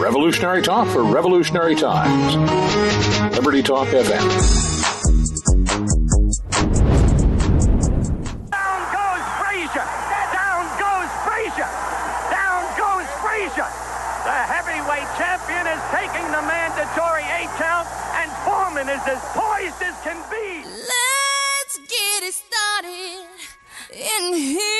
Revolutionary talk for revolutionary times. Liberty Talk FM. Down goes Frazier. Down goes Frazier. Down goes Frazier. The heavyweight champion is taking the mandatory eight count, and Foreman is as poised as can be. Let's get it started in here.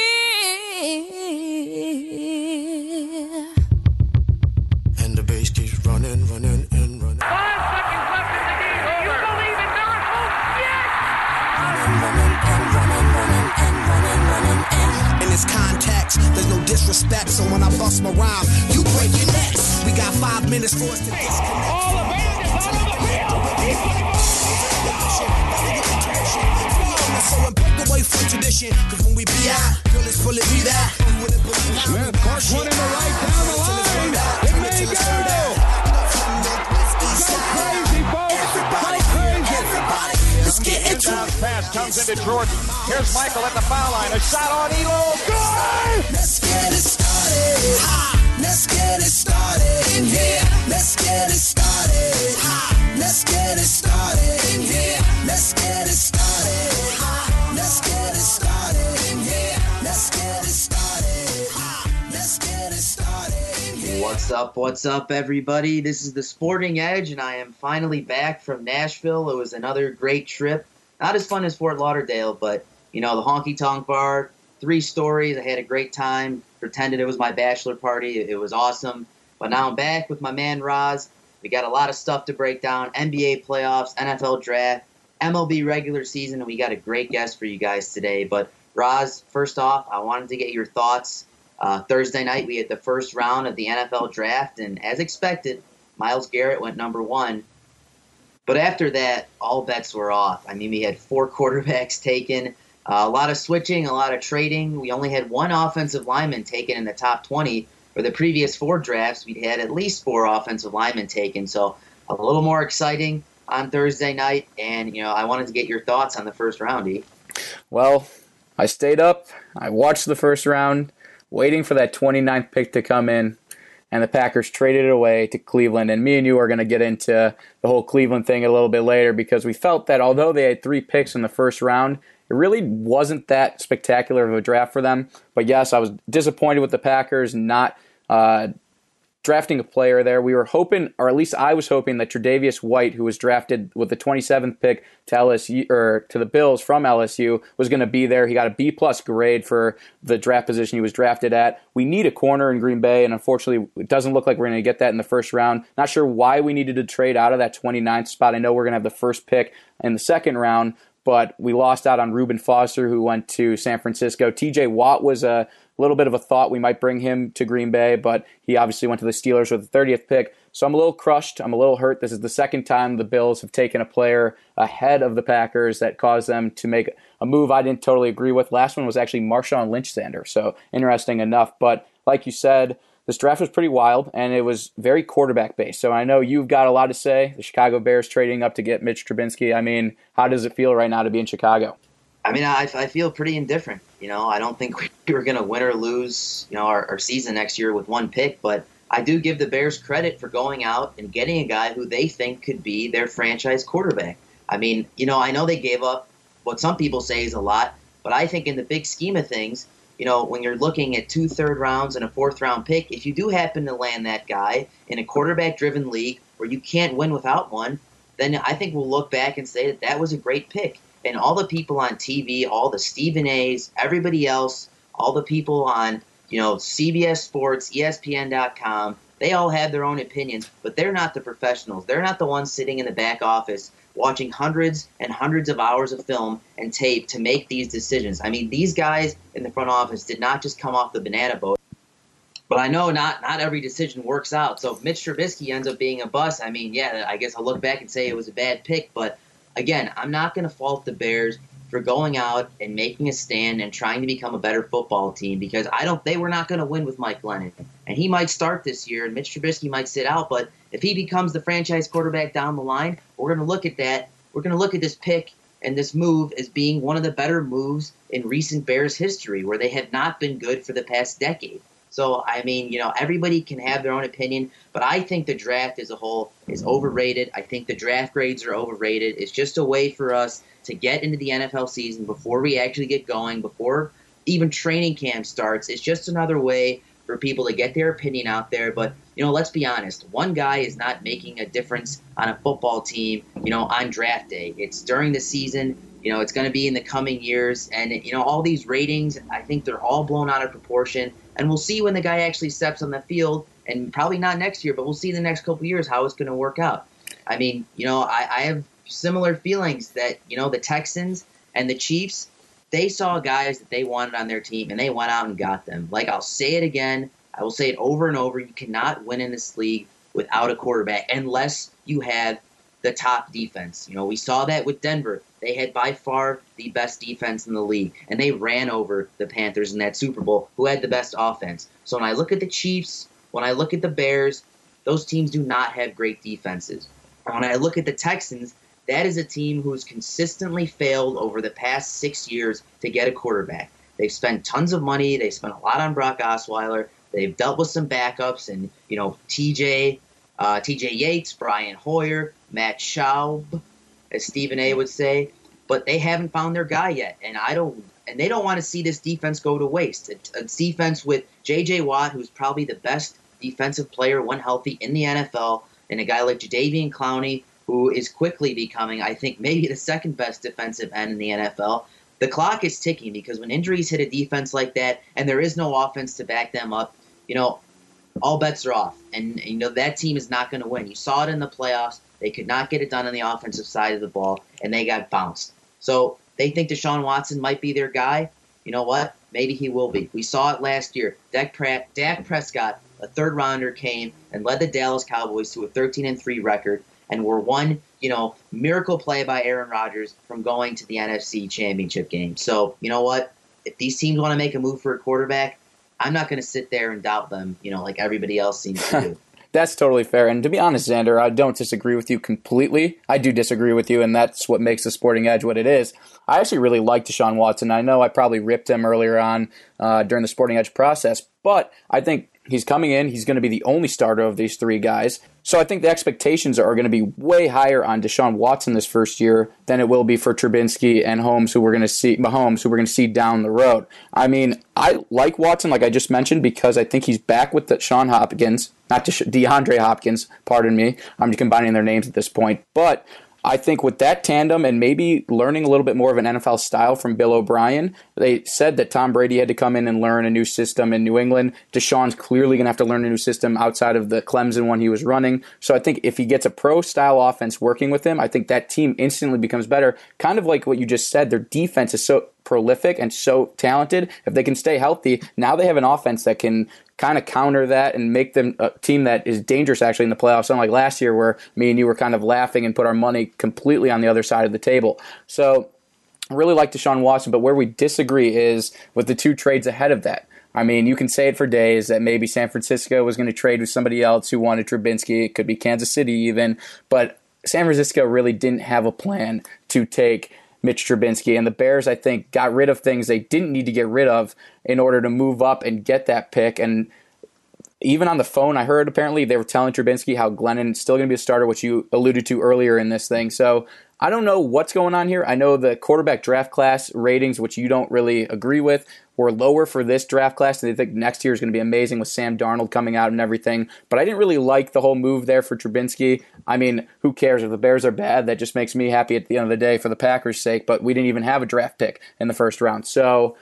Disrespect. So when I bust my rhyme, you break your necks. We got five minutes for us to disconnect. All the band is out on the field. He's gonna go. So and break away from tradition, cause when we be out, girl, it's fully be that. You wouldn't believe how Smith, Clark one in the right down the line. It may go. Go crazy, folks. Go crazy. Let's get into it. Pass comes into Jordan. Here's Michael at the foul line. A shot on Ehlo. Good! Let's get it started. What's up? What's up, everybody? This is the Sporting Edge, and I am finally back from Nashville. It was another great trip. Not as fun as Fort Lauderdale, but you know, the honky tonk bar, three stories. I had a great time. Pretended it was my bachelor party. It, was awesome. But now I'm back with my man Roz. We got a lot of stuff to break down NBA playoffs, NFL draft, MLB regular season, and we got a great guest for you guys today. But Roz, first off, I wanted to get your thoughts. Uh, Thursday night, we had the first round of the NFL draft, and as expected, Myles Garrett went number one. But after that, all bets were off. I mean, we had four quarterbacks taken, uh, a lot of switching, a lot of trading. We only had one offensive lineman taken in the top 20. For the previous four drafts, we'd had at least four offensive linemen taken. So a little more exciting on Thursday night. And, you know, I wanted to get your thoughts on the first round, E. Well, I stayed up. I watched the first round, waiting for that 29th pick to come in, and the Packers traded it away to Cleveland. And me and you are going to get into the whole Cleveland thing a little bit later because we felt that although they had three picks in the first round, it really wasn't that spectacular of a draft for them. But yes, I was disappointed with the Packers not uh, drafting a player there. We were hoping, or at least I was hoping, that Tre'Davious White, who was drafted with the 27th pick to LSU or to the Bills from LSU, was going to be there. He got a B plus grade for the draft position he was drafted at. We need a corner in Green Bay, and unfortunately, it doesn't look like we're going to get that in the first round. Not sure why we needed to trade out of that 29th spot. I know we're going to have the first pick in the second round. But we lost out on Reuben Foster, who went to San Francisco. TJ Watt was a little bit of a thought we might bring him to Green Bay, but he obviously went to the Steelers with the 30th pick. So I'm a little crushed. I'm a little hurt. This is the second time the Bills have taken a player ahead of the Packers that caused them to make a move I didn't totally agree with. Last one was actually Marshawn Lynch Xander. So interesting enough. But like you said, this draft was pretty wild and it was very quarterback based. So I know you've got a lot to say. The Chicago Bears trading up to get Mitch Trubinsky. I mean, how does it feel right now to be in Chicago? I mean, I, I feel pretty indifferent. You know, I don't think we were going to win or lose, you know, our, our season next year with one pick, but I do give the Bears credit for going out and getting a guy who they think could be their franchise quarterback. I mean, you know, I know they gave up what some people say is a lot, but I think in the big scheme of things, you know, when you're looking at two third rounds and a fourth round pick, if you do happen to land that guy in a quarterback driven league where you can't win without one, then I think we'll look back and say that that was a great pick. And all the people on TV, all the Stephen A's, everybody else, all the people on, you know, CBS Sports, ESPN.com, they all have their own opinions, but they're not the professionals. They're not the ones sitting in the back office watching hundreds and hundreds of hours of film and tape to make these decisions. I mean, these guys in the front office did not just come off the banana boat. But I know not not every decision works out. So if Mitch Trubisky ends up being a bust, I mean, yeah, I guess I'll look back and say it was a bad pick. But again, I'm not going to fault the Bears for going out and making a stand and trying to become a better football team because I don't. They were not going to win with Mike Glennon, and he might start this year, and Mitch Trubisky might sit out. But if he becomes the franchise quarterback down the line, we're going to look at that. We're going to look at this pick and this move as being one of the better moves in recent Bears history, where they have not been good for the past decade. So, I mean, you know, everybody can have their own opinion, but I think the draft as a whole is overrated. I think the draft grades are overrated. It's just a way for us to get into the NFL season before we actually get going, before even training camp starts. It's just another way for people to get their opinion out there. But, you know, let's be honest. One guy is not making a difference on a football team, you know, on draft day. It's during the season. You know, it's going to be in the coming years. And, you know, all these ratings, I think they're all blown out of proportion. And we'll see when the guy actually steps on the field, and probably not next year, but we'll see in the next couple years how it's going to work out. I mean, you know, I, I have similar feelings that, you know, the Texans and the Chiefs, they saw guys that they wanted on their team and they went out and got them. Like I'll say it again, I will say it over and over. You cannot win in this league without a quarterback unless you have the top defense. You know, we saw that with Denver. They had by far the best defense in the league, and they ran over the Panthers in that Super Bowl, who had the best offense. So when I look at the Chiefs, when I look at the Bears, those teams do not have great defenses. When I look at the Texans, that is a team who's consistently failed over the past six years to get a quarterback. They've spent tons of money. They spent a lot on Brock Osweiler. They've dealt with some backups and you know TJ, uh, TJ Yates, Brian Hoyer, Matt Schaub, as Stephen A. would say, but they haven't found their guy yet. And I don't, and they don't want to see this defense go to waste. A, a defense with J.J. Watt, who's probably the best defensive player when healthy in the NFL, and a guy like Jadeveon Clowney, who is quickly becoming, I think, maybe the second best defensive end in the NFL. The clock is ticking because when injuries hit a defense like that, and there is no offense to back them up, you know, all bets are off. And, you know, that team is not going to win. You saw it in the playoffs. They could not get it done on the offensive side of the ball, and they got bounced. So they think Deshaun Watson might be their guy. You know what? Maybe he will be. We saw it last year. Dak, Pratt, Dak Prescott, a third rounder, came and led the Dallas Cowboys to a 13 and 3 record and were one, you know, miracle play by Aaron Rodgers from going to the NFC Championship game. So, you know what? If these teams want to make a move for a quarterback, I'm not going to sit there and doubt them, you know, like everybody else seems to do. That's totally fair. And to be honest, Xander, I don't disagree with you completely. I do disagree with you, and that's what makes the Sporting Edge what it is. I actually really like Deshaun Watson. I know I probably ripped him earlier on uh, during the Sporting Edge process, but I think he's coming in. He's going to be the only starter of these three guys. So I think the expectations are going to be way higher on Deshaun Watson this first year than it will be for Trubinsky and Holmes, who we're going to see Mahomes, who we're going to see down the road. I mean, I like Watson, like I just mentioned, because I think he's back with Deshaun Hopkins, not DeAndre Hopkins. Pardon me, I'm just combining their names at this point, but I think with that tandem and maybe learning a little bit more of an NFL style from Bill O'Brien, they said that Tom Brady had to come in and learn a new system in New England. Deshaun's clearly going to have to learn a new system outside of the Clemson one he was running. So I think if he gets a pro style offense working with him, I think that team instantly becomes better. Kind of like what you just said, their defense is so prolific and so talented. If they can stay healthy, now they have an offense that can kind of counter that and make them a team that is dangerous actually in the playoffs. Unlike last year where me and you were kind of laughing and put our money completely on the other side of the table. So I really like Deshaun Watson, but where we disagree is with the two trades ahead of that. I mean, you can say it for days that maybe San Francisco was going to trade with somebody else who wanted Trubinsky. It could be Kansas City even, but San Francisco really didn't have a plan to take Mitch Trubinsky. And the Bears, I think, got rid of things they didn't need to get rid of in order to move up and get that pick. And even on the phone, I heard apparently they were telling Trubinsky how Glennon is still going to be a starter, which you alluded to earlier in this thing. So I don't know what's going on here. I know the quarterback draft class ratings, which you don't really agree with, were lower for this draft class. And they think next year is going to be amazing with Sam Darnold coming out and everything. But I didn't really like the whole move there for Trubinsky. I mean, who cares if the Bears are bad? That just makes me happy at the end of the day for the Packers' sake. But we didn't even have a draft pick in the first round. So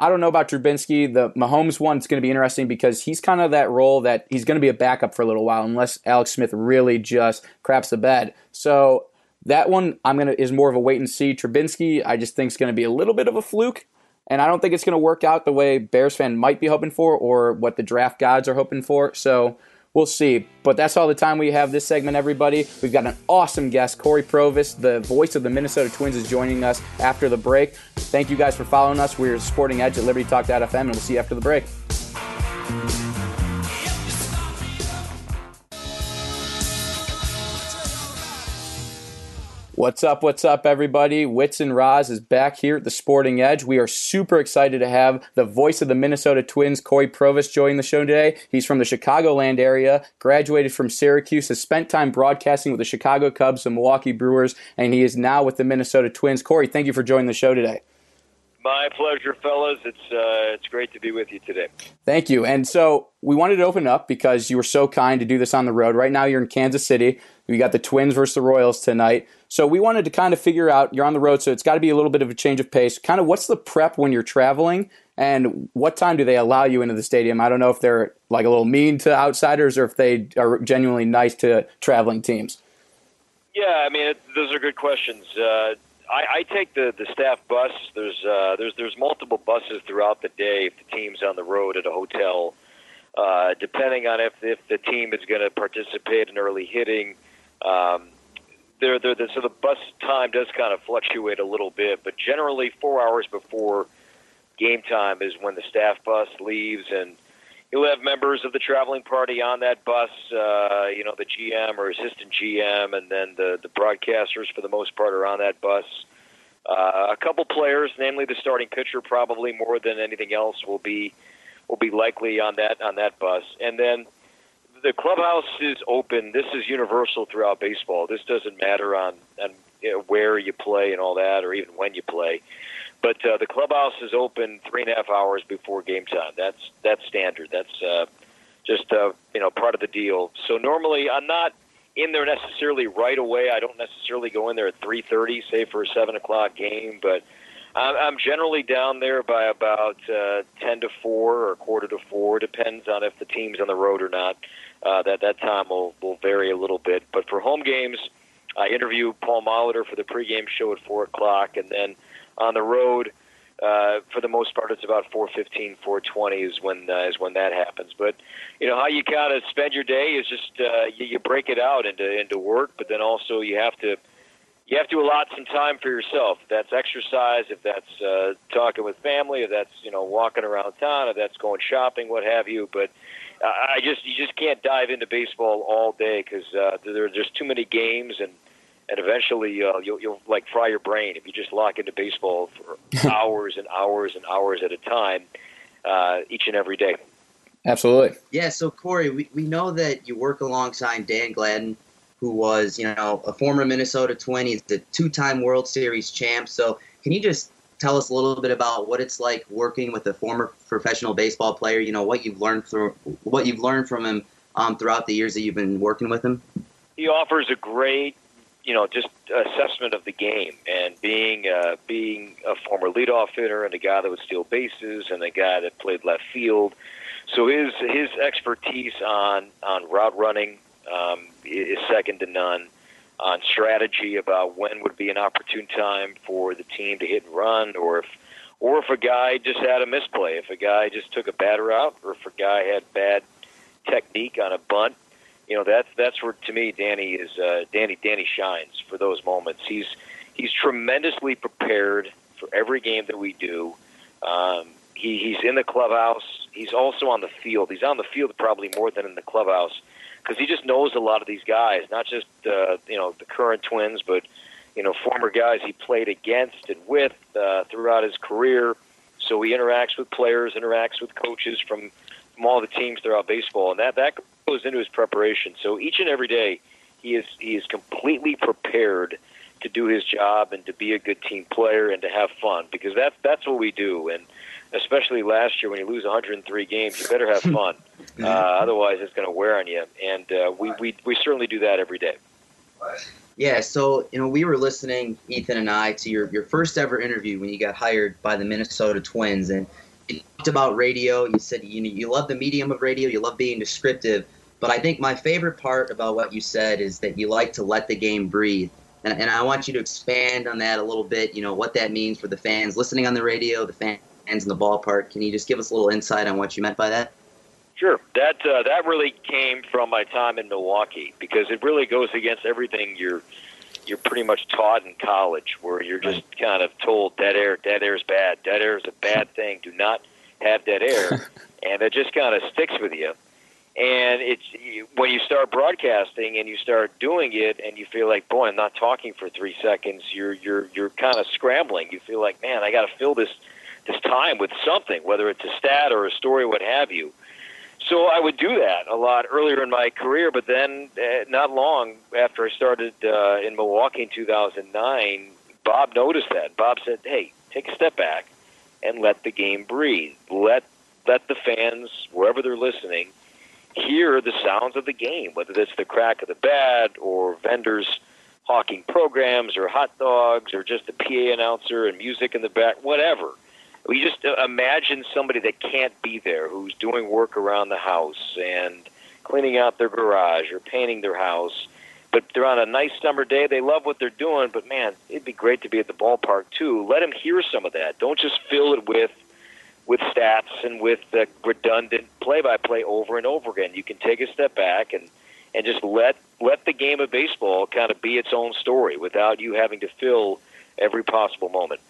I don't know about Trubinsky. The Mahomes one's going to be interesting because he's kind of that role that he's going to be a backup for a little while unless Alex Smith really just craps the bed. So that one I'm gonna is more of a wait and see. Trubinsky I just think is going to be a little bit of a fluke, and I don't think it's going to work out the way Bears fan might be hoping for or what the draft gods are hoping for. So We'll see. But that's all the time we have this segment, everybody. We've got an awesome guest. Cory Provus, the voice of the Minnesota Twins, is joining us after the break. Thank you guys for following us. We're Sporting Edge at Liberty Talk.fm, and we'll see you after the break. What's up? What's up, everybody? Wits and Roz is back here at the Sporting Edge. We are super excited to have the voice of the Minnesota Twins, Cory Provus, join the show today. He's from the Chicagoland area, graduated from Syracuse, has spent time broadcasting with the Chicago Cubs and Milwaukee Brewers, and he is now with the Minnesota Twins. Cory, thank you for joining the show today. My pleasure, fellas. It's uh, it's great to be with you today. Thank you. And so we wanted to open up because you were so kind to do this on the road. Right now, you're in Kansas City. We got the Twins versus the Royals tonight. So we wanted to kind of figure out. You're on the road, so it's got to be a little bit of a change of pace. Kind of, what's the prep when you're traveling, and what time do they allow you into the stadium? I don't know if they're like a little mean to outsiders or if they are genuinely nice to traveling teams. Yeah, I mean, it, those are good questions. Uh, I, I take the the staff bus. There's uh, there's there's multiple buses throughout the day if the team's on the road at a hotel. Uh, depending on if if the team is going to participate in early hitting, um, there there the, so the bus time does kind of fluctuate a little bit. But generally, four hours before game time is when the staff bus leaves, and you'll have members of the traveling party on that bus. Uh, you know, the GM or assistant GM, and then the the broadcasters for the most part are on that bus. Uh, a couple players, namely the starting pitcher, probably more than anything else, will be will be likely on that on that bus. And then the clubhouse is open. This is universal throughout baseball. This doesn't matter on on you know, where you play and all that, or even when you play. But uh, the clubhouse is open three and a half hours before game time. That's that's standard. That's uh, just uh, you know part of the deal. So normally I'm not in there necessarily right away. I don't necessarily go in there at three thirty, say for a seven o'clock game, but I'm, generally down there by about uh, ten to four or quarter to four. Depends on if the team's on the road or not. Uh, that that time will will vary a little bit. But for home games, I interview Paul Molitor for the pregame show at four o'clock, and then on the road. Uh, for the most part, it's about 4:15, 4:20 is when uh, is when that happens. But you know how you kind of spend your day is just uh, you, you break it out into into work, but then also you have to you have to allot some time for yourself. If that's exercise, if that's uh, talking with family, if that's you know walking around town, if that's going shopping, what have you. But uh, I just you just can't dive into baseball all day because uh, there are just too many games and and eventually uh, you'll, you'll like fry your brain if you just lock into baseball for hours and hours and hours at a time, uh, each and every day. Absolutely. Yeah, so Cory, we, we know that you work alongside Dan Gladden, who was, you know, a former Minnesota Twin. He's a two-time World Series champ. So can you just tell us a little bit about what it's like working with a former professional baseball player? You know, what you've learned through what you've learned from him um, throughout the years that you've been working with him. He offers a great you know, just assessment of the game and being uh, being a former leadoff hitter and a guy that would steal bases and a guy that played left field. So his his expertise on on route running um, is second to none. On strategy about when would be an opportune time for the team to hit and run, or if or if a guy just had a misplay, if a guy just took a bad route, or if a guy had bad technique on a bunt, you know that's that's where to me Danny is uh, Danny Danny shines for those moments. He's he's tremendously prepared for every game that we do. Um, he, he's in the clubhouse. He's also on the field. He's on the field probably more than in the clubhouse because he just knows a lot of these guys, not just uh, you know the current Twins, but you know former guys he played against and with uh, throughout his career. So he interacts with players, interacts with coaches from from all the teams throughout baseball, and that that goes into his preparation. So each and every day, he is he is completely prepared to do his job and to be a good team player and to have fun because that's that's what we do. And especially last year when you lose 103 games, you better have fun. uh, otherwise, it's going to wear on you. And uh, we, we we certainly do that every day. Yeah, so you know we were listening, Ethan and I, to your, your first ever interview when you got hired by the Minnesota Twins, and you talked about radio. You said you you love the medium of radio, you love being descriptive. But I think my favorite part about what you said is that you like to let the game breathe. And, and I want you to expand on that a little bit, you know, what that means for the fans listening on the radio, the fans in the ballpark. Can you just give us a little insight on what you meant by that? Sure. That uh, that really came from my time in Milwaukee because it really goes against everything you're you're pretty much taught in college, where you're just kind of told dead air, dead air is bad, dead air is a bad thing. Do not have dead air, and it just kind of sticks with you. And it's when you start broadcasting and you start doing it, and you feel like, boy, I'm not talking for three seconds. You're you're you're kind of scrambling. You feel like, man, I got to fill this this time with something, whether it's a stat or a story, what have you. So I would do that a lot earlier in my career, but then uh, not long after I started uh, in Milwaukee in 2009, Bob noticed that. Bob said, "Hey, take a step back and let the game breathe. Let let the fans, wherever they're listening, hear the sounds of the game, whether it's the crack of the bat or vendors hawking programs or hot dogs or just the PA announcer and music in the back, whatever." We just uh, imagine somebody that can't be there who's doing work around the house and cleaning out their garage or painting their house but they're on a nice summer day they love what they're doing but man it'd be great to be at the ballpark too. Let them hear some of that. Don't just fill it with with stats and with uh, redundant play by play over and over again. You can take a step back and and just let let the game of baseball kind of be its own story without you having to fill every possible moment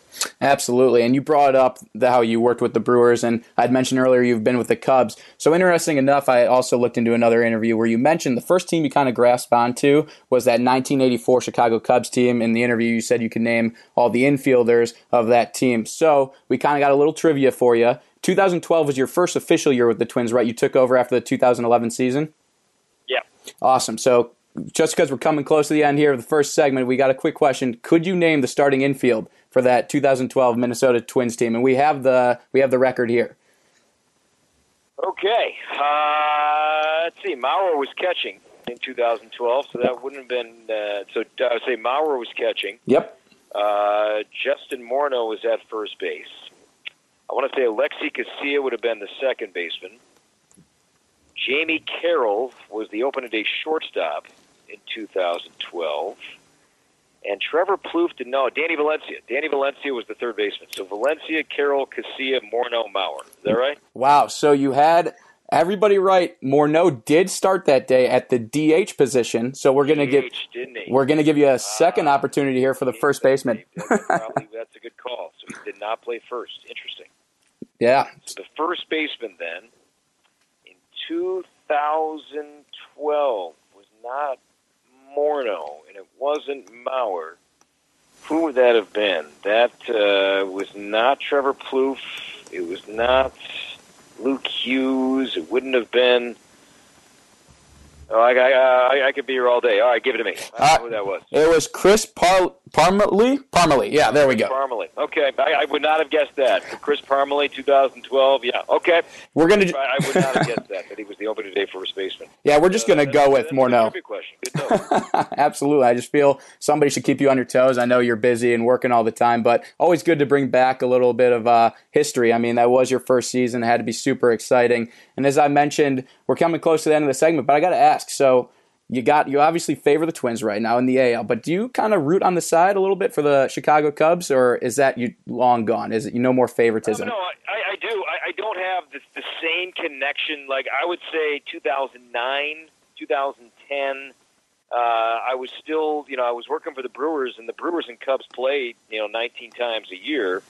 Absolutely. And you brought up the, how you worked with the Brewers, and I'd mentioned earlier you've been with the Cubs. So, interesting enough, I also looked into another interview where you mentioned the first team you kind of grasped onto was that 1984 Chicago Cubs team. In the interview, you said you could name all the infielders of that team. So, we kind of got a little trivia for you. 2012 was your first official year with the Twins, right? You took over after the 2011 season? Yeah. Awesome. So, just because we're coming close to the end here of the first segment, we got a quick question. Could you name the starting infield for that 2012 Minnesota Twins team? And we have the we have the record here. Okay. Uh, let's see. Mauer was catching in 2012, so that wouldn't have been. Uh, so I would say Mauer was catching. Yep. Uh, Justin Morneau was at first base. I want to say Alexi Casilla would have been the second baseman. Jamie Carroll was the opening day shortstop in 2012. And Trevor Plouffe did no, Danny Valencia. Danny Valencia was the third baseman. So Valencia, Carroll, Casilla, Morneau, Mauer. Is that right? Wow. So you had everybody right. Morneau did start that day at the DH position. So we're gonna give we're gonna give you a second uh, opportunity here for the first baseman. That's, probably, that's a good call. So he did not play first. Interesting. Yeah. So the first baseman then in 2012 was not Morneau, and it wasn't Mauer, who would that have been? That uh, was not Trevor Plouffe. It was not Luke Hughes. It wouldn't have been Oh, I, I, uh, I, could be here all day. All right, give it to me. I uh, who that was. It was Chris Par- Parmelee. Parmelee. Yeah, there we go. Parmelee. Okay, I, I, would not have guessed that. Chris Parmelee, 2012. Yeah. Okay. We're gonna. I, I would not have guessed that. That he was the opening day first baseman. Yeah, we're just uh, gonna go with Morneau. Question. Good Absolutely. I just feel somebody should keep you on your toes. I know you're busy and working all the time, but always good to bring back a little bit of uh, history. I mean, that was your first season. It had to be super exciting. And as I mentioned, we're coming close to the end of the segment, but I got to ask. So you got you obviously favor the Twins right now in the AL, but do you kind of root on the side a little bit for the Chicago Cubs, or is that you long gone? Is it you no more favoritism? no, I, I do. I, I don't have the, the same connection. Like I would say, 2009, 2010. Uh, I was still, you know, I was working for the Brewers, and the Brewers and Cubs played, you know, 19 times a year.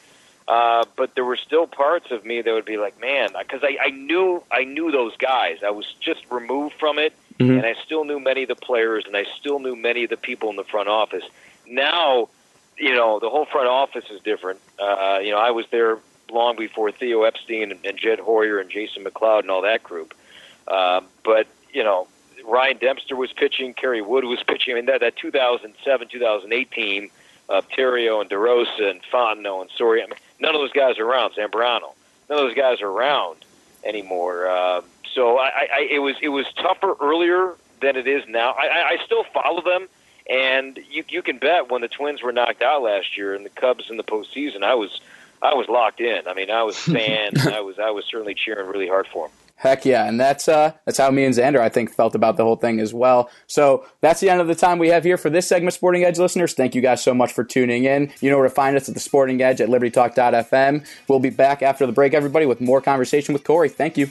Uh, but there were still parts of me that would be like, man, because I, I knew I knew those guys. I was just removed from it, mm-hmm. and I still knew many of the players, and I still knew many of the people in the front office. Now, you know, the whole front office is different. Uh, you know, I was there long before Theo Epstein and, and Jed Hoyer and Jason McLeod and all that group. Uh, but you know, Ryan Dempster was pitching, Kerry Wood was pitching. I mean, that that 2007 2008 team of Theriot and DeRosa and Fontenot and Soria. I mean, none of those guys are around. Zambrano, none of those guys are around anymore. Uh, so I, I, it was it was tougher earlier than it is now. I, I still follow them, and you you can bet when the Twins were knocked out last year and the Cubs in the postseason, I was I was locked in. I mean, I was fan. I was I was certainly cheering really hard for them. Heck yeah, and that's uh, that's how me and Xander I think felt about the whole thing as well. So that's the end of the time we have here for this segment, Sporting Edge listeners. Thank you guys so much for tuning in. You know where to find us at the Sporting Edge at LibertyTalk.fm. We'll be back after the break, everybody, with more conversation with Cory. Thank you.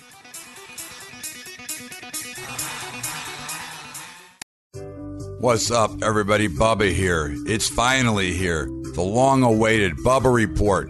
What's up, everybody? Bubba here. It's finally here. The long awaited Bubba Report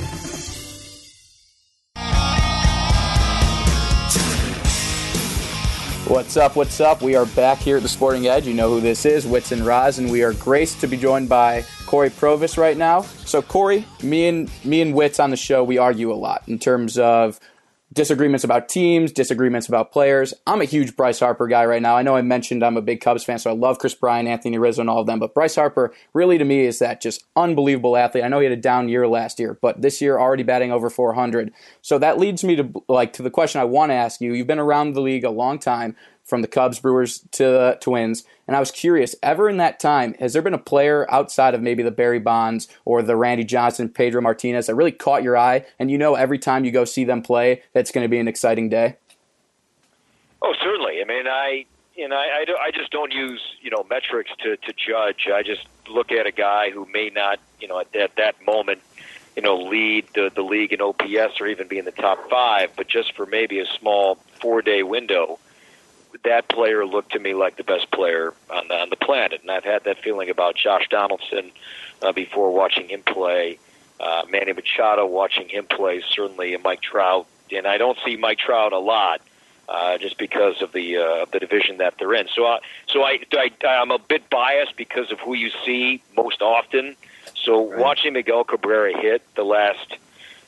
What's up? What's up? We are back here at the Sporting Edge. You know who this is, Wits and Roz, and we are graced to be joined by Cory Provus right now. So, Cory, me and me and Wits on the show, we argue a lot in terms of disagreements about teams, disagreements about players. I'm a huge Bryce Harper guy right now. I know I mentioned I'm a big Cubs fan, so I love Kris Bryant, Anthony Rizzo, and all of them. But Bryce Harper, really to me, is that just unbelievable athlete. I know he had a down year last year, but this year already batting over 400. So that leads me to like to the question I want to ask you. You've been around the league a long time, from the Cubs, Brewers to the Twins, and I was curious. Ever in that time, has there been a player outside of maybe the Barry Bonds or the Randy Johnson, Pedro Martinez that really caught your eye, and you know every time you go see them play, that's going to be an exciting day? Oh, certainly. I mean, I you know, I, I, do, I just don't use you know metrics to to judge. I just look at a guy who may not you know at, at that moment you know lead the the league in OPS or even be in the top five, but just for maybe a small four day window that player looked to me like the best player on the, on the planet, and I've had that feeling about Josh Donaldson uh, before watching him play. Uh, Manny Machado, watching him play, certainly, and Mike Trout. And I don't see Mike Trout a lot, uh, just because of the uh, the division that they're in. So, I, so I, I I'm a bit biased because of who you see most often. So, right. watching Miguel Cabrera hit the last,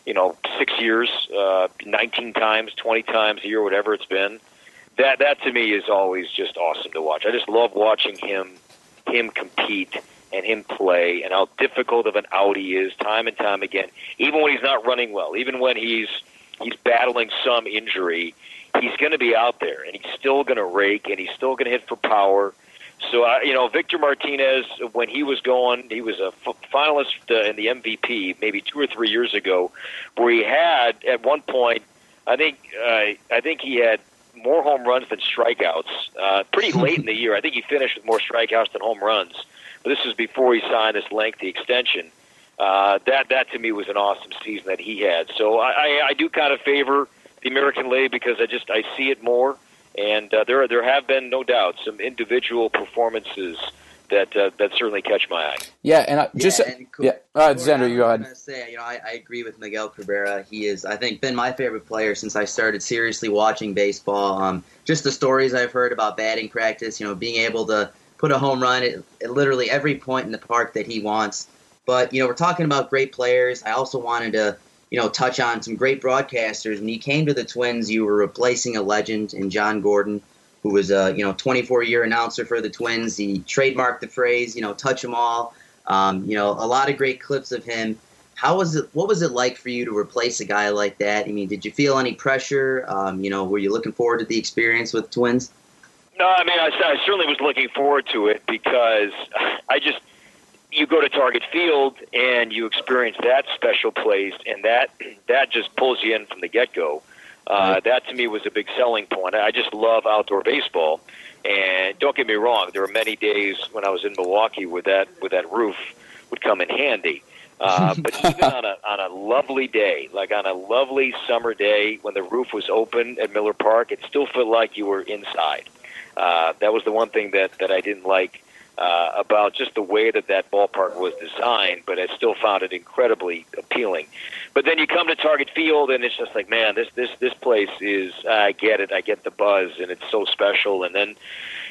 you know, six years, uh, 19 times, 20 times a year, whatever it's been that that to me is always just awesome to watch. I just love watching him him compete and him play and how difficult of an out he is time and time again. Even when he's not running well, even when he's he's battling some injury, he's going to be out there and he's still going to rake and he's still going to hit for power. So uh, you know, Victor Martinez, when he was going, he was a f- finalist uh, in the MVP maybe two or three years ago, where he had at one point, I think, uh, I think he had more home runs than strikeouts. Uh, pretty late in the year, I think he finished with more strikeouts than home runs. But this was before he signed this lengthy extension. Uh, that that to me was an awesome season that he had. So I, I, I do kind of favor the American League because I just I see it more, and uh, there there have been no doubt some individual performances that uh, that certainly catch my eye. Yeah, and I, just yeah, and yeah. All right, Xander, you go ahead. I say, you know, I, I, agree with Miguel Cabrera. He is, I think, been my favorite player since I started seriously watching baseball. Um, just the stories I've heard about batting practice, you know, being able to put a home run at, at literally every point in the park that he wants. But you know, we're talking about great players. I also wanted to, you know, touch on some great broadcasters. When you came to the Twins, you were replacing a legend in John Gordon who was a you know 24 year announcer for the Twins. He trademarked the phrase, you know, touch them all. Um, you know, a lot of great clips of him. How was it? What was it like for you to replace a guy like that? I mean, did you feel any pressure? Um, you know, were you looking forward to the experience with Twins? No, I mean, I, I certainly was looking forward to it because I just you go to Target Field and you experience that special place, and that that just pulls you in from the get go. Uh, that to me was a big selling point. I just love outdoor baseball, and don't get me wrong, there were many days when I was in Milwaukee where that where that roof would come in handy. Uh, but even on a on a lovely day, like on a lovely summer day when the roof was open at Miller Park, it still felt like you were inside. Uh, that was the one thing that that I didn't like uh, about just the way that that ballpark was designed, but I still found it incredibly appealing. But then you come to Target Field, and it's just like, man, this this this place is. I get it. I get the buzz, and it's so special. And then,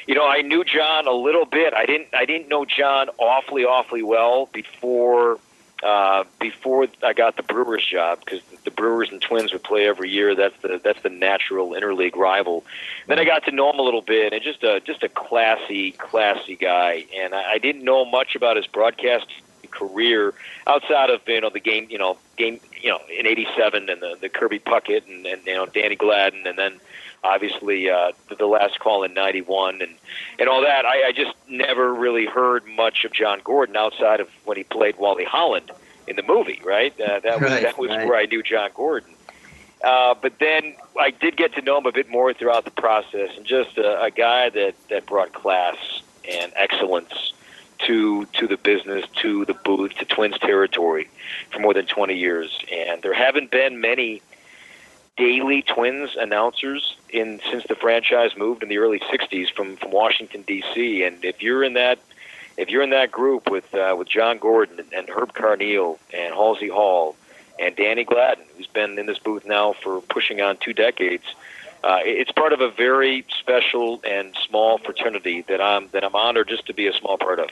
you know, I knew John a little bit. I didn't. I didn't know John awfully, awfully well before. Uh, before I got the Brewers job, because the Brewers and Twins would play every year. That's the that's the natural interleague rival. Then I got to know him a little bit, and just a just a classy, classy guy. And I, I didn't know much about his broadcast career outside of you know the game, you know game, you know in '87 and the the Kirby Puckett and, and you know Danny Gladden, and then obviously uh, the, the last call in '91 and and all that. I, I just never really heard much of John Gordon outside of when he played Wally Holland in the movie. Right, uh, that was Right, that was right. where I knew John Gordon. Uh, but then I did get to know him a bit more throughout the process, and just a, a guy that that brought class and excellence to to the business, to the booth, to Twins territory for more than 20 years. And there haven't been many daily Twins announcers in since the franchise moved in the early 60s from from Washington D.C. And if you're in that if you're in that group with uh, with John Gordon and Herb Carneal and Halsey Hall and Danny Gladden, who's been in this booth now for pushing on two decades. Uh, it's part of a very special and small fraternity that I'm that I'm honored just to be a small part of.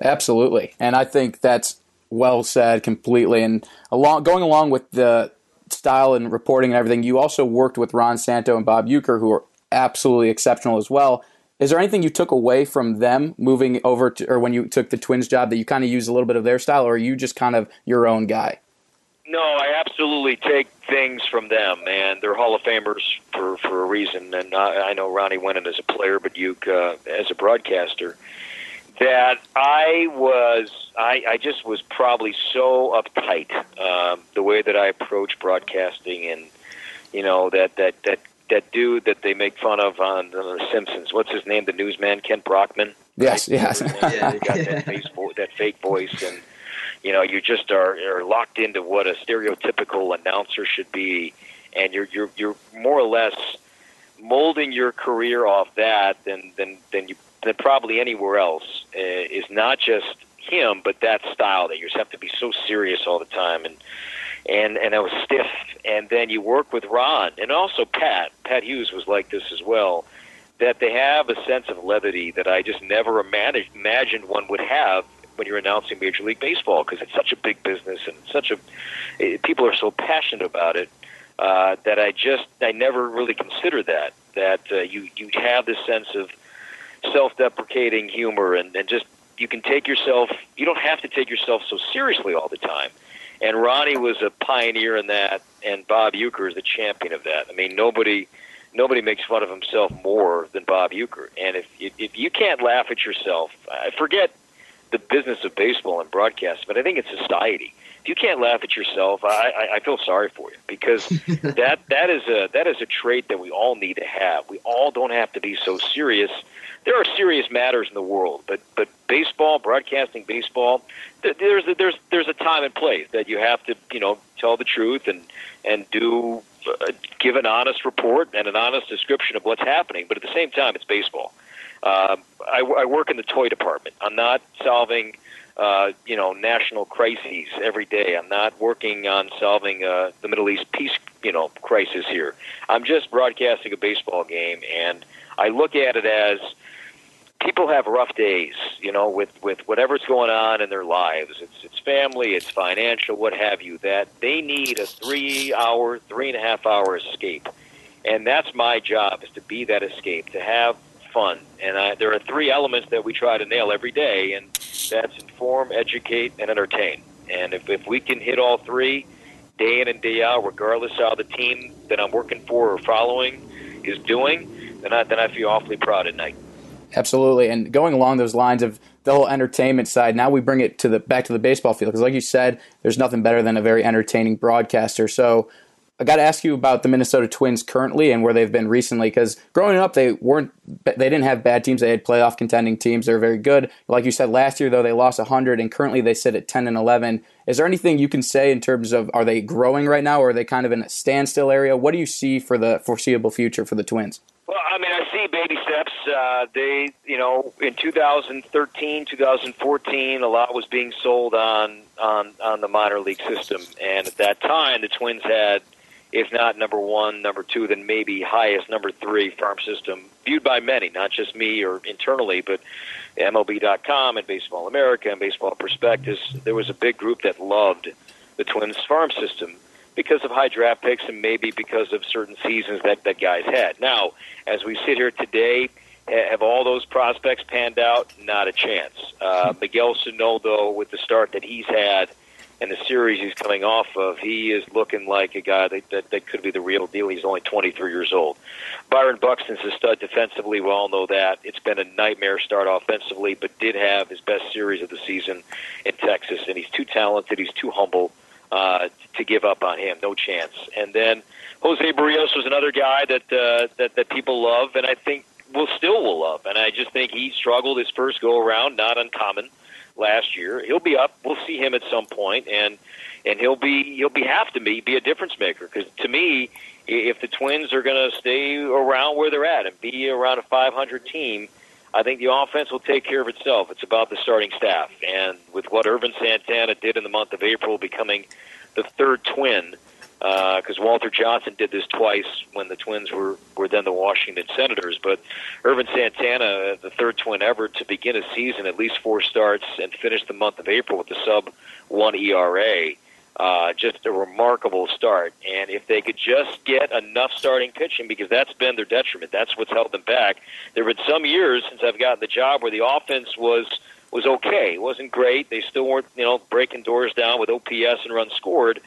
Absolutely, and I think that's well said completely. And along going along with the style and reporting and everything, you also worked with Ron Santo and Bob Uecker, who are absolutely exceptional as well. Is there anything you took away from them moving over to, or when you took the Twins job, that you kind of use a little bit of their style, or are you just kind of your own guy? No, I absolutely take things from them, and they're Hall of Famers for for a reason. And I, I know Ronnie Winnan as a player, but you uh, as a broadcaster. That I was, I, I just was probably so uptight um, the way that I approach broadcasting, and you know that that that that dude that they make fun of on, on The Simpsons. What's his name? The newsman, Kent Brockman. Yes, yes. Yeah. Got that face vo- that fake voice, and you know you just are, are locked into what a stereotypical announcer should be, and you're you're you're more or less molding your career off that than than than you than probably anywhere else. Uh, is not just him, but that style that you just have to be so serious all the time, and and and I was stiff. And then you work with Ron and also Pat. Pat Hughes was like this as well. That they have a sense of levity that I just never imagined, imagined one would have when you're announcing Major League Baseball because it's such a big business and such a it, people are so passionate about it uh, that I just I never really considered that that uh, you you have this sense of self-deprecating humor and, and just you can take yourself you don't have to take yourself so seriously all the time. And Ronnie was a pioneer in that and Bob Uecker is the champion of that. I mean nobody nobody makes fun of himself more than Bob Uecker. And if if, if you can't laugh at yourself I forget the business of baseball and broadcast but I think it's society if you can't laugh at yourself, I, I, I feel sorry for you because that that is a that is a trait that we all need to have. We all don't have to be so serious. There are serious matters in the world, but but baseball, broadcasting baseball, th- there's a, there's there's a time and place that you have to you know tell the truth and and do uh, give an honest report and an honest description of what's happening. But at the same time, it's baseball. Um, I, I work in the toy department. I'm not solving uh, you know, national crises every day. I'm not working on solving uh, the Middle East peace, you know, crisis here. I'm just broadcasting a baseball game, and I look at it as people have rough days, you know, with with whatever's going on in their lives. It's it's family, it's financial, what have you. That they need a three hour, three and a half hour escape, and that's my job is to be that escape, to have fun. And I, there are three elements that we try to nail every day, and that's inform, educate, and entertain. And if, if we can hit all three day in and day out, regardless how the team that I'm working for or following is doing, then I, then I feel awfully proud at night. Absolutely, and going along those lines of the whole entertainment side, now we bring it to the back to the baseball field because, like you said, there's nothing better than a very entertaining broadcaster. So, I got to ask you about the Minnesota Twins currently and where they've been recently. Because growing up, they weren't, they didn't have bad teams. They had playoff contending teams. They're very good. Like you said, last year though they lost 100, and currently they sit at 10 and 11. Is there anything you can say in terms of are they growing right now, or are they kind of in a standstill area? What do you see for the foreseeable future for the Twins? Well, I mean, I see baby steps. Uh, they, you know, in 2013, 2014, a lot was being sold on on on the minor league system, and at that time, the Twins had, if not number one, number two, then maybe highest number three farm system viewed by many, not just me or internally, but MLB.com and Baseball America and Baseball Prospectus. There was a big group that loved the Twins farm system because of high draft picks and maybe because of certain seasons that that guys had. Now, as we sit here today, have all those prospects panned out? Not a chance. Uh, Miguel Sano, though, with the start that he's had and the series he's coming off of, he is looking like a guy that, that, that could be the real deal. He's only 23 years old. Byron Buxton's a stud defensively. We all know that. It's been a nightmare start offensively, but did have his best series of the season in Texas, and he's too talented. He's too humble uh, to give up on him. No chance. And then Jose Berrios was another guy that uh, that that people love, and I think will still will love. And I just think he struggled his first go around, not uncommon last year. He'll be up. We'll see him at some point, and and he'll be he'll be have to be be a difference maker. Because to me, if the Twins are going to stay around where they're at and be around a 500 team, I think the offense will take care of itself. It's about the starting staff, and with what Ervin Santana did in the month of April, becoming the third twin. Because Walter Johnson did this twice when the Twins were, were then the Washington Senators. But Ervin Santana, the third twin ever to begin a season, at least four starts, and finish the month of April with the sub one ERA. Uh, just a remarkable start. And if they could just get enough starting pitching, because that's been their detriment, that's what's held them back. There have been some years since I've gotten the job where the offense was was okay. It wasn't great. They still weren't, you know, breaking doors down with OPS and runs scored,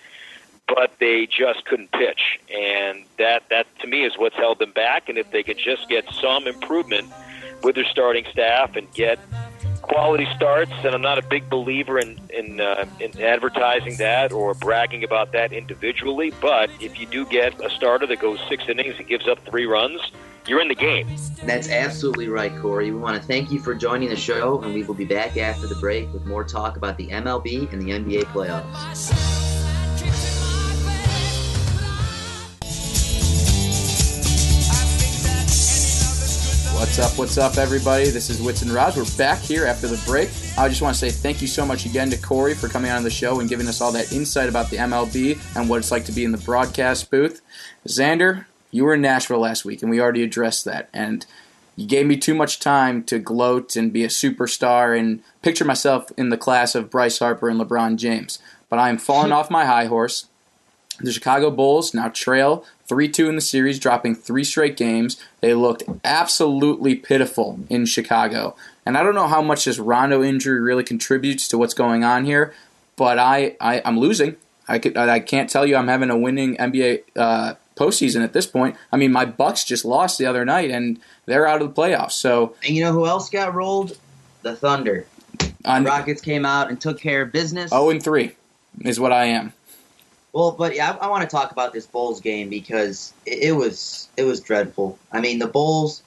but they just couldn't pitch. And that that to me is what's held them back. And if they could just get some improvement with their starting staff and get quality starts, and I'm not a big believer in in, uh, in advertising that or bragging about that individually. But if you do get a starter that goes six innings and gives up three runs, you're in the game. That's absolutely right, Cory. We want to thank you for joining the show, and we will be back after the break with more talk about the MLB and the NBA playoffs. What's up? What's up, everybody? This is Wits and Roz. We're back here after the break. I just want to say thank you so much again to Cory for coming on the show and giving us all that insight about the MLB and what it's like to be in the broadcast booth. Xander, you were in Nashville last week, and we already addressed that. And you gave me too much time to gloat and be a superstar and picture myself in the class of Bryce Harper and LeBron James. But I am falling off my high horse. The Chicago Bulls now trail 3 2 in the series, dropping three straight games. They looked absolutely pitiful in Chicago. And I don't know how much this Rondo injury really contributes to what's going on here, but I, I, I'm losing. I, could, I can't tell you I'm having a winning NBA uh, postseason at this point. I mean, my Bucks just lost the other night, and they're out of the playoffs. So, And you know who else got rolled? The Thunder. on Rockets came out and took care of business. 0 and 3 is what I am. Well, but yeah, I, I want to talk about this Bulls game because it, it was it was dreadful. I mean, the Bulls,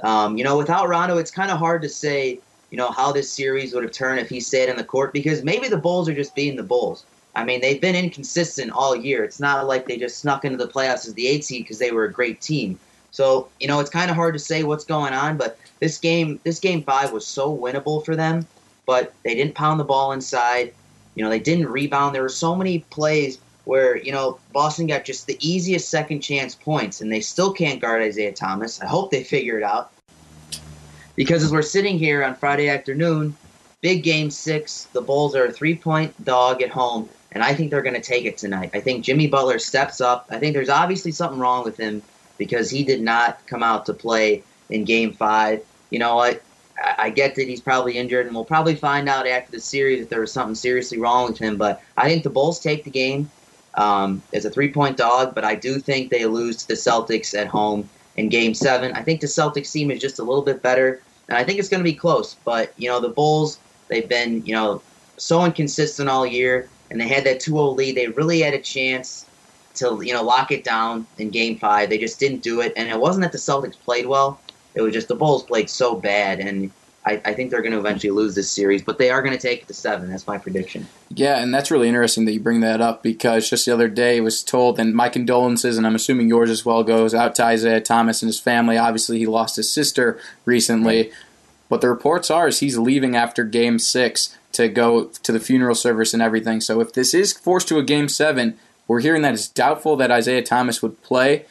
um, you know, without Rondo, it's kind of hard to say, you know, how this series would have turned if he stayed on the court because maybe the Bulls are just being the Bulls. I mean, they've been inconsistent all year. It's not like they just snuck into the playoffs as the eight seed because they were a great team. So, you know, it's kind of hard to say what's going on. But this game, this game five was so winnable for them, but they didn't pound the ball inside. You know, they didn't rebound. There were so many plays where you know Boston got just the easiest second chance points, and they still can't guard Isaiah Thomas. I hope they figure it out. Because as we're sitting here on Friday afternoon, big game six, the Bulls are a three point dog at home, and I think they're going to take it tonight. I think Jimmy Butler steps up. I think there's obviously something wrong with him because he did not come out to play in game five. You know what? I I get that he's probably injured, and we'll probably find out after the series if there was something seriously wrong with him. But I think the Bulls take the game um, as a three point dog, but I do think they lose to the Celtics at home in game seven. I think the Celtics team is just a little bit better, and I think it's going to be close. But, you know, the Bulls, they've been, you know, so inconsistent all year, and they had that 2 0 lead. They really had a chance to, you know, lock it down in game five. They just didn't do it, and it wasn't that the Celtics played well, it was just the Bulls played so bad, and I, I think they're going to eventually lose this series, but they are going to take it to seven. That's my prediction. Yeah, and that's really interesting that you bring that up because just the other day it was told, and my condolences, and I'm assuming yours as well, goes out to Isaiah Thomas and his family. Obviously, he lost his sister recently, but the reports are is he's leaving after Game Six to go to the funeral service and everything. So if this is forced to a Game Seven, we're hearing that it's doubtful that Isaiah Thomas would play.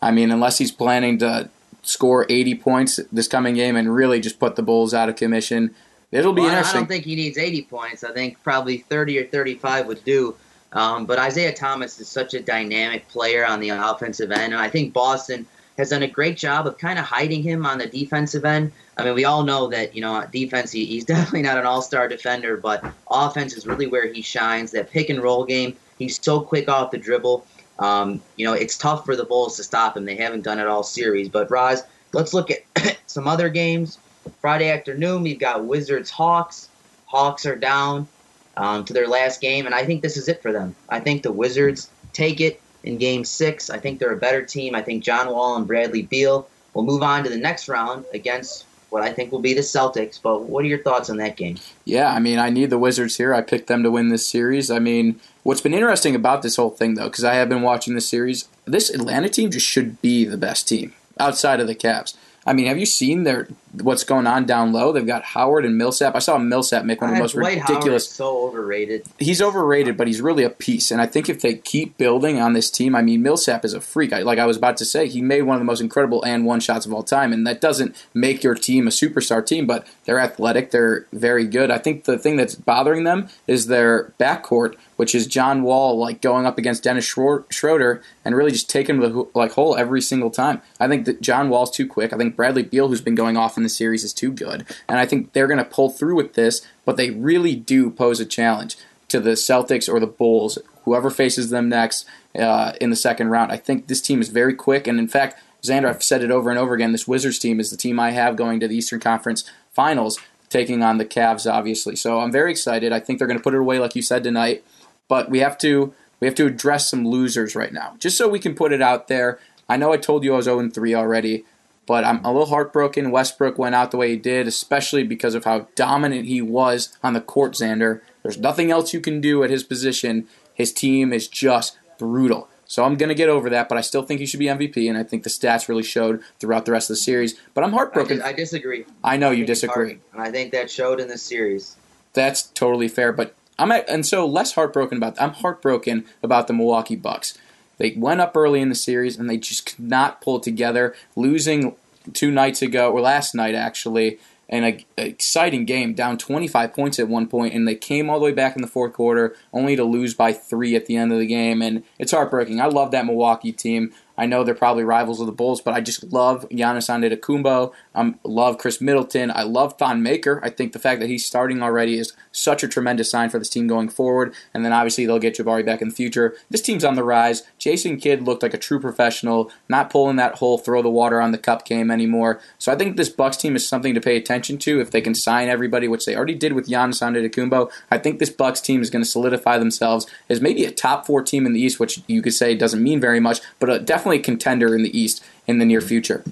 I mean, unless he's planning to score 80 points this coming game and really just put the Bulls out of commission. It'll be Well, I don't think he needs 80 points. I think probably 30 or 35 would do. Um, but Isaiah Thomas is such a dynamic player on the offensive end, and I think Boston has done a great job of kind of hiding him on the defensive end. I mean, we all know that you know defense. He, he's definitely not an all-star defender, but offense is really where he shines. That pick and roll game, he's so quick off the dribble. Um, you know, it's tough for the Bulls to stop him. They haven't done it all series. But Roz, let's look at some other games. Friday afternoon, we've got Wizards Hawks. Hawks are down um, to their last game, and I think this is it for them. I think the Wizards take it in Game Six. I think they're a better team. I think John Wall and Bradley Beal will move on to the next round against what I think will be the Celtics. But what are your thoughts on that game? Yeah, I mean, I need the Wizards here. I picked them to win this series. I mean, what's been interesting about this whole thing, though, because I have been watching this series, this Atlanta team just should be the best team outside of the Cavs. I mean, have you seen their what's going on down low? They've got Howard and Millsap. I saw Millsap make one of the uh, most Dwight Howard ridiculous. so overrated. He's overrated, but he's really a piece. And I think if they keep building on this team, I mean, Millsap is a freak. I, like I was about to say, he made one of the most incredible and one shots of all time. And that doesn't make your team a superstar team, but they're athletic. They're very good. I think the thing that's bothering them is their backcourt, which is John Wall like going up against Dennis Schroeder and really just taking the like hole every single time. I think that John Wall's too quick. I think Bradley Beal, who's been going off in the series, is too good. And I think they're going to pull through with this, but they really do pose a challenge to the Celtics or the Bulls, whoever faces them next uh, in the second round. I think this team is very quick, and in fact, Xander, I've said it over and over again. This Wizards team is the team I have going to the Eastern Conference Finals, taking on the Cavs, obviously. So I'm very excited. I think they're going to put it away, like you said tonight. But we have to we have to address some losers right now, just so we can put it out there. I know I told you I was 0 3 already, but I'm a little heartbroken. Westbrook went out the way he did, especially because of how dominant he was on the court, Xander. There's nothing else you can do at his position. His team is just brutal. So I'm going to get over that, but I still think he should be MVP, and I think the stats really showed throughout the rest of the series. But I'm heartbroken. dis- I disagree. I know you disagree. and I think that showed in this series. That's totally fair, but I'm at, and so less heartbroken about. I'm heartbroken about the Milwaukee Bucks. They went up early in the series and they just could not pull together, losing two nights ago or last night actually in a, a exciting game, down 25 points at one point, and they came all the way back in the fourth quarter, only to lose by three at the end of the game, and it's heartbreaking. I love that Milwaukee team. I know they're probably rivals of the Bulls, but I just love Giannis Antetokounmpo. I love Khris Middleton. I love Thon Maker. I think the fact that he's starting already is such a tremendous sign for this team going forward. And then obviously they'll get Jabari back in the future. This team's on the rise. Jason Kidd looked like a true professional, not pulling that whole throw the water on the cup game anymore. So I think this Bucks team is something to pay attention to if they can sign everybody, which they already did with Giannis Antetokounmpo. I think this Bucks team is going to solidify themselves as maybe a top four team in the East, which you could say doesn't mean very much, but a, definitely a contender in the East in the near mm-hmm. future.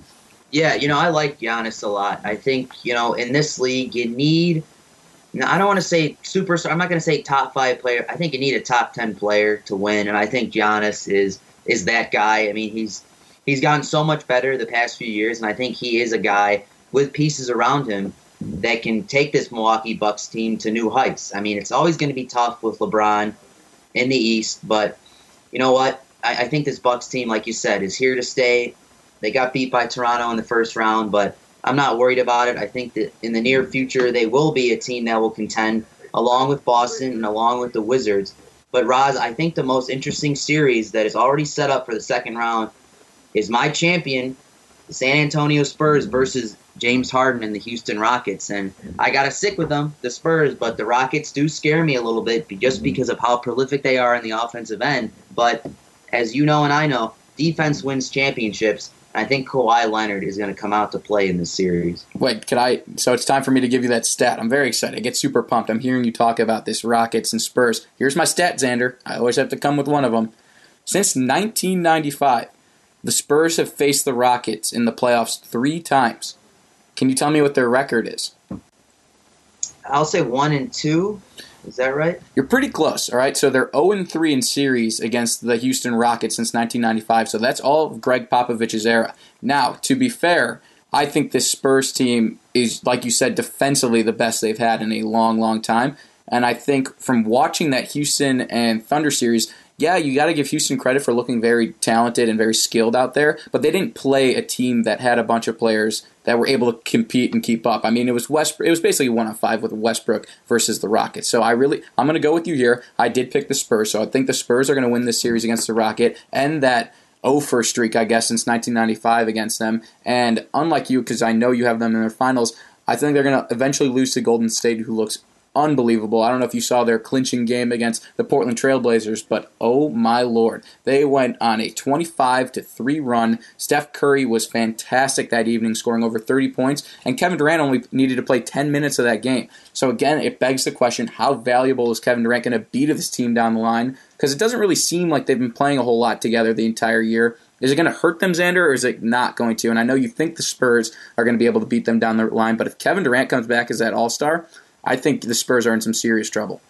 Yeah, you know, I like Giannis a lot. I think, you know, in this league, you need, now, I don't want to say superstar, I'm not going to say top five player. I think you need a top 10 player to win, and I think Giannis is is that guy. I mean, he's he's gotten so much better the past few years, and I think he is a guy with pieces around him that can take this Milwaukee Bucks team to new heights. I mean, it's always going to be tough with LeBron in the East, but you know what? I, I think this Bucks team, like you said, is here to stay. They got beat by Toronto in the first round, but I'm not worried about it. I think that in the near future they will be a team that will contend along with Boston and along with the Wizards. But Roz, I think the most interesting series that is already set up for the second round is my champion, the San Antonio Spurs versus James Harden and the Houston Rockets. And I got to stick with them, the Spurs, but the Rockets do scare me a little bit just because of how prolific they are in the offensive end. But as you know and I know, defense wins championships. I think Kawhi Leonard is going to come out to play in this series. Wait, could I? So it's time for me to give you that stat. I'm very excited. I get super pumped. I'm hearing you talk about this Rockets and Spurs. Here's my stat, Xander. I always have to come with one of them. Since 1995, the Spurs have faced the Rockets in the playoffs three times. Can you tell me what their record is? I'll say one and two. Is that right? You're pretty close, all right? So they're 0 3 in series against the Houston Rockets since 1995. So that's all of Gregg Popovich's era. Now, to be fair, I think this Spurs team is, like you said, defensively the best they've had in a long, long time. And I think from watching that Houston and Thunder series, yeah, you got to give Houston credit for looking very talented and very skilled out there, but they didn't play a team that had a bunch of players that were able to compete and keep up. I mean, it was West. It was basically one on five with Westbrook versus the Rockets. So I really, I'm going to go with you here. I did pick the Spurs, so I think the Spurs are going to win this series against the Rocket, and that 0 first streak, I guess, since 1995 against them. And unlike you, because I know you have them in their finals, I think they're going to eventually lose to Golden State, who looks unbelievable. I don't know if you saw their clinching game against the Portland Trailblazers, but oh my lord, they went on a 25 to 3 run. Steph Curry was fantastic that evening, scoring over 30 points, and Kevin Durant only needed to play 10 minutes of that game. So again, it begs the question, how valuable is Kevin Durant going to be to this team down the line? Because it doesn't really seem like they've been playing a whole lot together the entire year. Is it going to hurt them, Xander, or is it not going to? And I know you think the Spurs are going to be able to beat them down the line, but if Kevin Durant comes back as that All Star, I think the Spurs are in some serious trouble.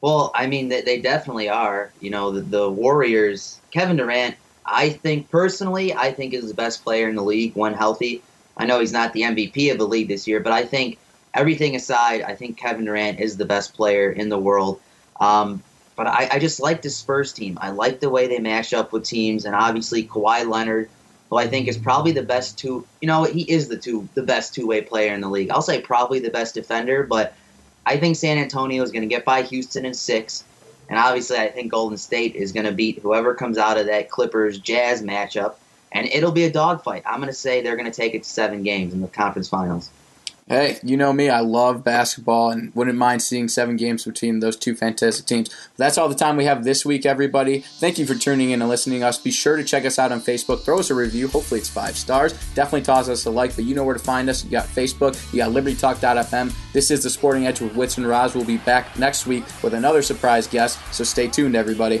Well, I mean, they, they definitely are. You know, the, the Warriors, Kevin Durant, I think personally, I think is the best player in the league when healthy. I know he's not the MVP of the league this year, but I think everything aside, I think Kevin Durant is the best player in the world. Um, but I, I just like the Spurs team. I like the way they match up with teams, and obviously Kawhi Leonard, who I think is probably the best two. You know, he is the two the best two way player in the league. I'll say probably the best defender, but I think San Antonio is going to get by Houston in six, and obviously I think Golden State is going to beat whoever comes out of that Clippers Jazz matchup, and it'll be a dogfight. I'm going to say they're going to take it to seven games in the conference finals. Hey, you know me. I love basketball and wouldn't mind seeing seven games between those two fantastic teams. That's all the time we have this week, everybody. Thank you for tuning in and listening to us. Be sure to check us out on Facebook. Throw us a review. Hopefully, it's five stars. Definitely toss us a like, but you know where to find us. You got Facebook, you got LibertyTalk.fm. This is The Sporting Edge with Wits and Roz. We'll be back next week with another surprise guest, so stay tuned, everybody.